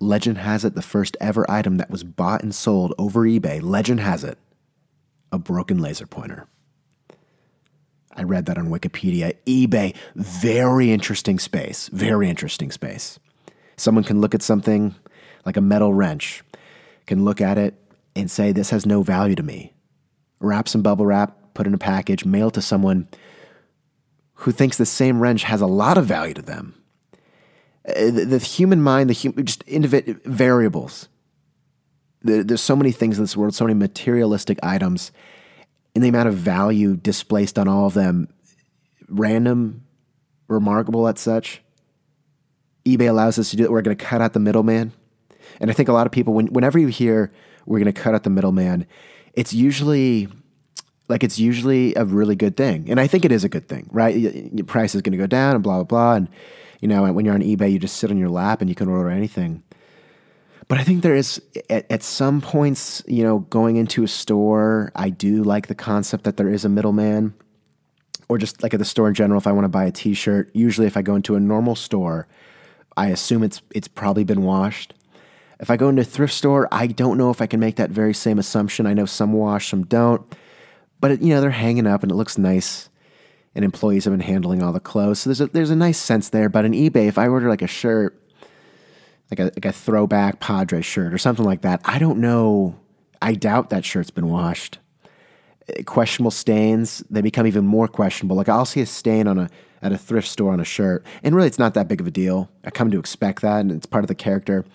legend has it the first ever item that was bought and sold over eBay, legend has it, a broken laser pointer. I read that on Wikipedia. eBay, very interesting space. Very interesting space. Someone can look at something like a metal wrench, can look at it and say, This has no value to me. Wrap some bubble wrap, put in a package, mail to someone who thinks the same wrench has a lot of value to them. Uh, the, the human mind, the hum, just individ- variables. there's so many things in this world, so many materialistic items and the amount of value displaced on all of them random, remarkable at such. eBay allows us to do it. We're going to cut out the middleman. And I think a lot of people, when, whenever you hear we're going to cut out the middleman, it's usually like it's usually a really good thing. And I think it is a good thing, right? Your price is going to go down and blah, blah, blah. And, you know, when you're on eBay, you just sit on your lap and you can order anything. But I think there is at, at some points, you know, going into a store, I do like the concept that there is a middleman, or just like at the store in general. If I want to buy a T-shirt, usually if I go into a normal store, I assume it's it's probably been washed. If I go into a thrift store, I don't know if I can make that very same assumption. I know some wash, some don't, but it, you know they're hanging up and it looks nice, and employees have been handling all the clothes, so there's a there's a nice sense there. But in eBay, if I order like a shirt like a, like a throwback Padre shirt or something like that. I don't know. I doubt that shirt's been washed. Uh, questionable stains, they become even more questionable. Like I'll see a stain on a at a thrift store on a shirt, and really it's not that big of a deal. I come to expect that, and it's part of the character.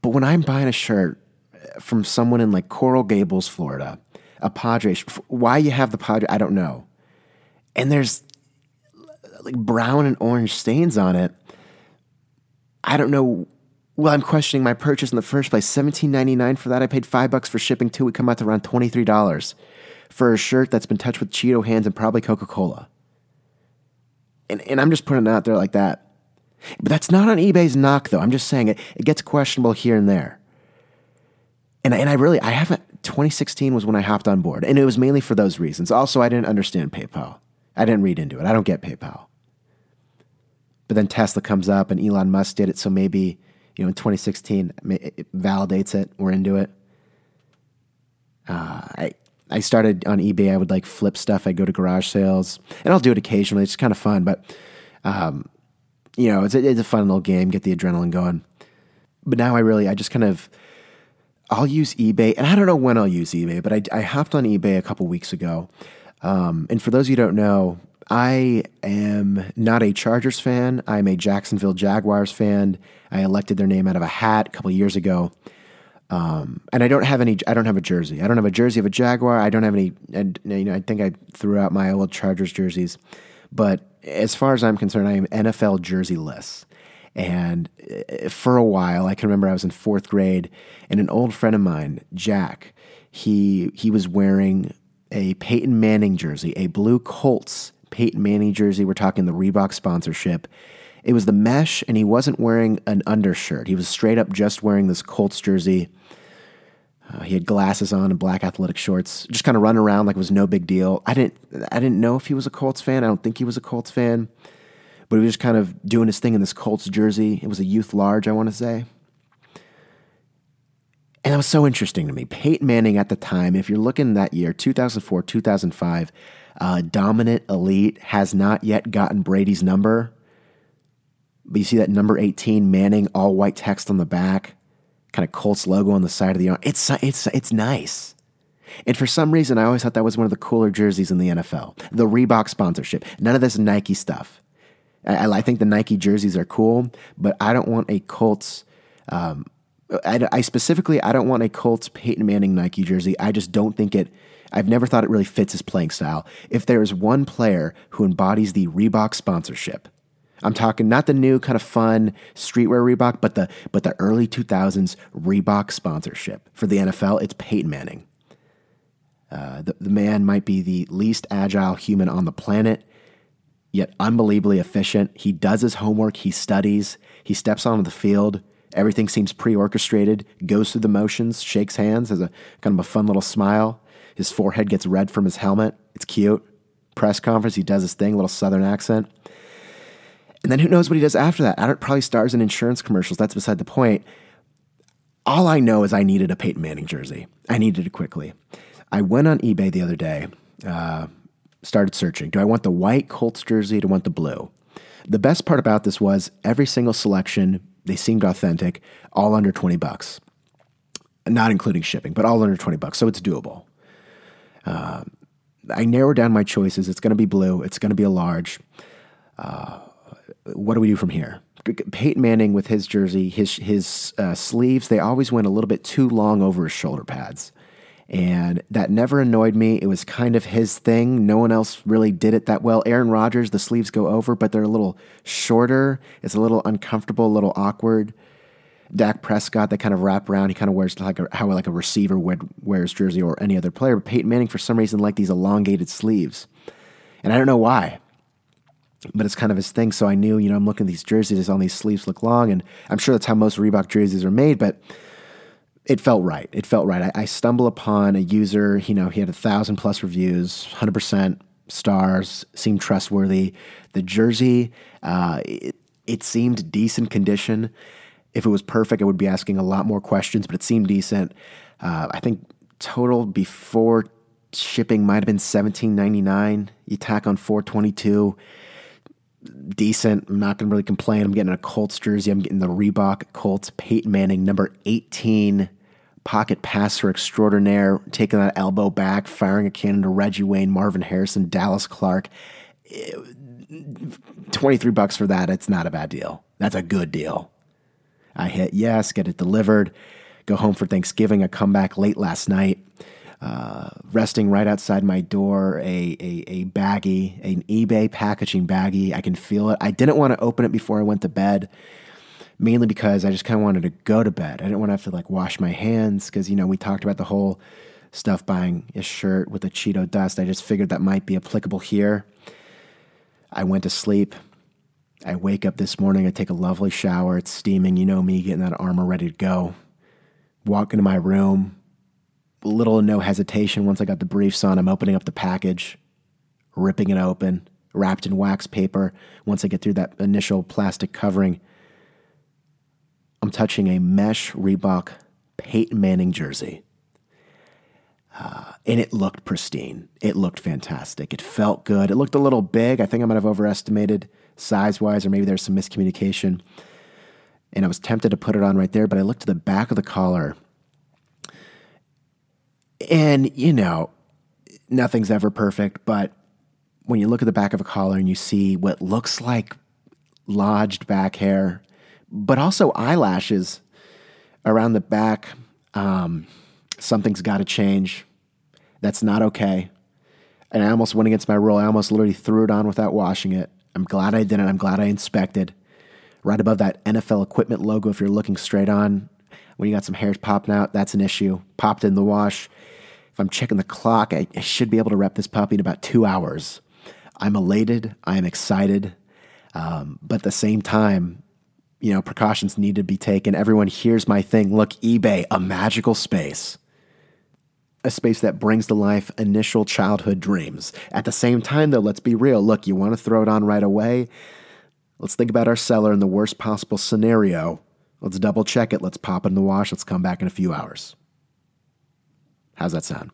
But when I'm buying a shirt uh, from someone in like Coral Gables, Florida, a Padre, why you have the Padre, I don't know. And there's like brown and orange stains on it. I don't know well, I'm questioning my purchase in the first place. $17.99 for that. I paid five bucks for shipping too. We come out to around $23 for a shirt that's been touched with Cheeto hands and probably Coca Cola. And, and I'm just putting it out there like that. But that's not on eBay's knock, though. I'm just saying it, it gets questionable here and there. And, and I really, I haven't, 2016 was when I hopped on board. And it was mainly for those reasons. Also, I didn't understand PayPal. I didn't read into it. I don't get PayPal. But then Tesla comes up and Elon Musk did it. So maybe you know, in 2016, it validates it. We're into it. Uh, I I started on eBay. I would like flip stuff. I'd go to garage sales, and I'll do it occasionally. It's kind of fun, but um, you know, it's a, it's a fun little game. Get the adrenaline going. But now I really, I just kind of, I'll use eBay, and I don't know when I'll use eBay, but I, I hopped on eBay a couple weeks ago. Um, and for those of you who don't know, I am not a Chargers fan. I'm a Jacksonville Jaguars fan. I elected their name out of a hat a couple years ago. Um, and I don't have any. I don't have a jersey. I don't have a jersey of a Jaguar. I don't have any. And you know, I think I threw out my old Chargers jerseys. But as far as I'm concerned, I am NFL jerseyless. And uh, for a while, I can remember I was in fourth grade, and an old friend of mine, Jack, he he was wearing a Peyton Manning jersey, a blue Colts Peyton Manning jersey. We're talking the Reebok sponsorship. It was the mesh, and he wasn't wearing an undershirt. He was straight up just wearing this Colts jersey. Uh, he had glasses on and black athletic shorts, just kind of running around like it was no big deal. I didn't, I didn't know if he was a Colts fan. I don't think he was a Colts fan, but he was just kind of doing his thing in this Colts jersey. It was a youth large, I want to say. And that was so interesting to me. Peyton Manning at the time, if you're looking that year, 2004, 2005, uh, dominant elite has not yet gotten Brady's number. But you see that number 18 Manning, all white text on the back, kind of Colts logo on the side of the arm. It's, it's, it's nice. And for some reason, I always thought that was one of the cooler jerseys in the NFL. The Reebok sponsorship. None of this Nike stuff. I, I think the Nike jerseys are cool, but I don't want a Colts. Um, I, I specifically, I don't want a Colts Peyton Manning Nike jersey. I just don't think it I've never thought it really fits his playing style. If there is one player who embodies the Reebok sponsorship, I'm talking not the new kind of fun streetwear Reebok, but the but the early 2000s Reebok sponsorship for the NFL. It's Peyton Manning. Uh, the, the man might be the least agile human on the planet, yet unbelievably efficient. He does his homework, he studies, he steps onto the field. Everything seems pre orchestrated, goes through the motions, shakes hands, has a kind of a fun little smile. His forehead gets red from his helmet. It's cute. Press conference, he does his thing, little southern accent. And then who knows what he does after that? I don't probably stars in insurance commercials. That's beside the point. all I know is I needed a Peyton Manning jersey. I needed it quickly. I went on eBay the other day, uh, started searching. Do I want the white Colts jersey? Do I want the blue? The best part about this was every single selection, they seemed authentic, all under 20 bucks. Not including shipping, but all under 20 bucks. So it's doable. Uh, I narrowed down my choices. It's going to be blue. It's going to be a large. Uh, what do we do from here? Peyton Manning with his jersey, his his uh, sleeves, they always went a little bit too long over his shoulder pads. And that never annoyed me. It was kind of his thing. No one else really did it that well. Aaron Rodgers, the sleeves go over, but they're a little shorter. It's a little uncomfortable, a little awkward. Dak Prescott, they kind of wrap around. He kind of wears like a, how like a receiver would wears jersey or any other player. But Peyton Manning, for some reason, liked these elongated sleeves, and I don't know why but it's kind of his thing. So I knew, you know, I'm looking at these jerseys on these sleeves look long, and I'm sure that's how most Reebok jerseys are made, but it felt right. It felt right. I, I stumble upon a user, you know, he had a thousand plus reviews, 100% stars, seemed trustworthy. The jersey, uh, it, it seemed decent condition. If it was perfect, I would be asking a lot more questions, but it seemed decent. Uh, I think total before shipping might have been 17.99. You tack on 422 decent. I'm not going to really complain. I'm getting a Colts jersey. I'm getting the Reebok Colts Peyton Manning number 18 pocket passer extraordinaire, taking that elbow back, firing a cannon to Reggie Wayne, Marvin Harrison, Dallas Clark. Eh, 23 bucks for that. It's not a bad deal. That's a good deal. I hit yes, get it delivered, go home for Thanksgiving. I come back late last night uh, resting right outside my door, a, a, a baggie, an eBay packaging baggie. I can feel it. I didn't want to open it before I went to bed, mainly because I just kind of wanted to go to bed. I didn't want to have to like wash my hands because, you know, we talked about the whole stuff buying a shirt with a Cheeto dust. I just figured that might be applicable here. I went to sleep. I wake up this morning. I take a lovely shower. It's steaming. You know me, getting that armor ready to go. Walk into my room little or no hesitation once I got the briefs on. I'm opening up the package, ripping it open, wrapped in wax paper. Once I get through that initial plastic covering, I'm touching a mesh Reebok Peyton Manning jersey. Uh, and it looked pristine. It looked fantastic. It felt good. It looked a little big. I think I might have overestimated size wise, or maybe there's some miscommunication. And I was tempted to put it on right there, but I looked to the back of the collar and, you know, nothing's ever perfect, but when you look at the back of a collar and you see what looks like lodged back hair, but also eyelashes around the back, um, something's got to change. That's not okay. And I almost went against my rule. I almost literally threw it on without washing it. I'm glad I didn't. I'm glad I inspected. Right above that NFL equipment logo, if you're looking straight on, when you got some hairs popping out, that's an issue. Popped in the wash. If I'm checking the clock, I, I should be able to wrap this puppy in about two hours. I'm elated. I am excited. Um, but at the same time, you know, precautions need to be taken. Everyone, hears my thing. Look, eBay, a magical space. A space that brings to life initial childhood dreams. At the same time, though, let's be real. Look, you want to throw it on right away? Let's think about our seller in the worst possible scenario. Let's double check it. Let's pop it in the wash. Let's come back in a few hours. How's that sound?